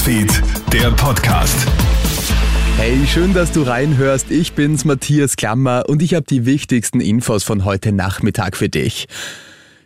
Newsfeed, der Podcast. Hey, schön, dass du reinhörst. Ich bin's, Matthias Klammer, und ich habe die wichtigsten Infos von heute Nachmittag für dich.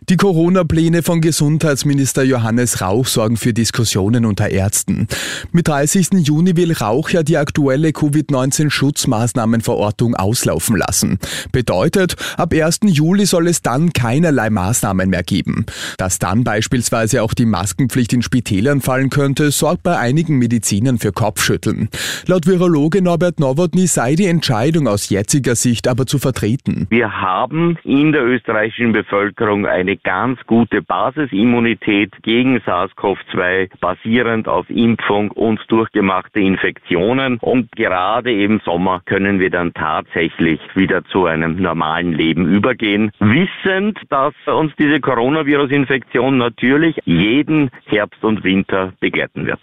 Die Corona-Pläne von Gesundheitsminister Johannes Rauch sorgen für Diskussionen unter Ärzten. Mit 30. Juni will Rauch ja die aktuelle Covid-19-Schutzmaßnahmenverordnung auslaufen lassen. Bedeutet, ab 1. Juli soll es dann keinerlei Maßnahmen mehr geben. Dass dann beispielsweise auch die Maskenpflicht in Spitälern fallen könnte, sorgt bei einigen Medizinern für Kopfschütteln. Laut Virologe Norbert Nowotny sei die Entscheidung aus jetziger Sicht aber zu vertreten. Wir haben in der österreichischen Bevölkerung eine ganz gute Basisimmunität gegen SARS-CoV-2 basierend auf Impfung und durchgemachte Infektionen. Und gerade im Sommer können wir dann tatsächlich wieder zu einem normalen Leben übergehen, wissend, dass uns diese Coronavirus-Infektion natürlich jeden Herbst und Winter begleiten wird.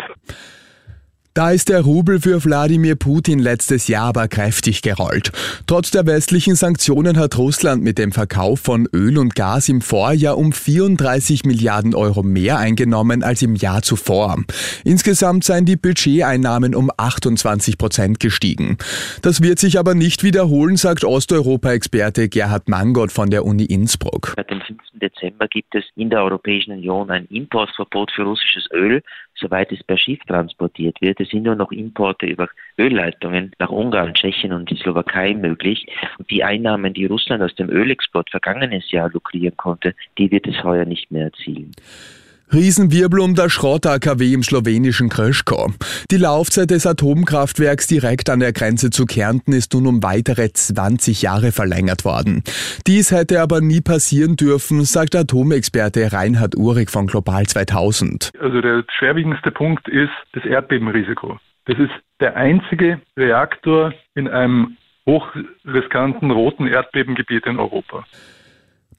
Da ist der Rubel für Wladimir Putin letztes Jahr aber kräftig gerollt. Trotz der westlichen Sanktionen hat Russland mit dem Verkauf von Öl und Gas im Vorjahr um 34 Milliarden Euro mehr eingenommen als im Jahr zuvor. Insgesamt seien die Budgeteinnahmen um 28 Prozent gestiegen. Das wird sich aber nicht wiederholen, sagt Osteuropa-Experte Gerhard Mangott von der Uni Innsbruck. Seit dem 5. Dezember gibt es in der Europäischen Union ein Importverbot für russisches Öl soweit es per Schiff transportiert wird. Es sind nur noch Importe über Ölleitungen nach Ungarn, Tschechien und die Slowakei möglich. Und die Einnahmen, die Russland aus dem Ölexport vergangenes Jahr lukrieren konnte, die wird es heuer nicht mehr erzielen. Riesenwirbel um das Schrott-AKW im slowenischen Krško. Die Laufzeit des Atomkraftwerks direkt an der Grenze zu Kärnten ist nun um weitere 20 Jahre verlängert worden. Dies hätte aber nie passieren dürfen, sagt Atomexperte Reinhard Uhrig von Global 2000. Also der schwerwiegendste Punkt ist das Erdbebenrisiko. Das ist der einzige Reaktor in einem hochriskanten roten Erdbebengebiet in Europa.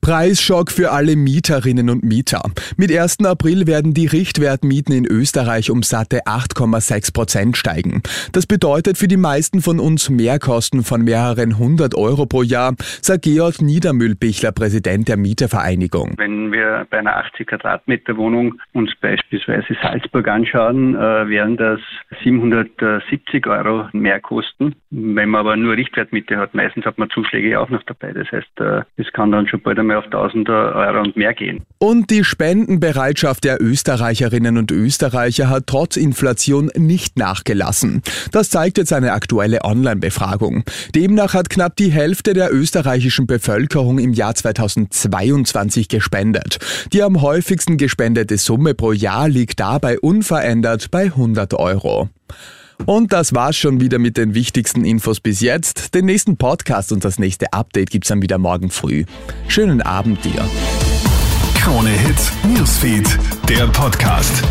Preisschock für alle Mieterinnen und Mieter. Mit 1. April werden die Richtwertmieten in Österreich um satte 8,6 Prozent steigen. Das bedeutet für die meisten von uns Mehrkosten von mehreren hundert Euro pro Jahr, sagt Georg Niedermühlbichler, Präsident der Mietervereinigung. Wenn wir bei einer 80 Quadratmeter Wohnung uns beispielsweise Salzburg anschauen, äh, wären das 770 Euro Mehrkosten. Wenn man aber nur Richtwertmiete hat, meistens hat man Zuschläge auch noch dabei. Das heißt, äh, es kann dann schon bald einmal mal auf 1000 Euro und mehr gehen. Und die Spendenbereitschaft der Österreicherinnen und Österreicher hat trotz Inflation nicht nachgelassen. Das zeigt jetzt eine aktuelle Online-Befragung. Demnach hat knapp die Hälfte der österreichischen Bevölkerung im Jahr 2022 gespendet. Die am häufigsten gespendete Summe pro Jahr liegt dabei unverändert bei 100 Euro. Und das war's schon wieder mit den wichtigsten Infos bis jetzt. Den nächsten Podcast und das nächste Update gibt's dann wieder morgen früh. Schönen Abend dir. Krone Hits, Newsfeed, der Podcast.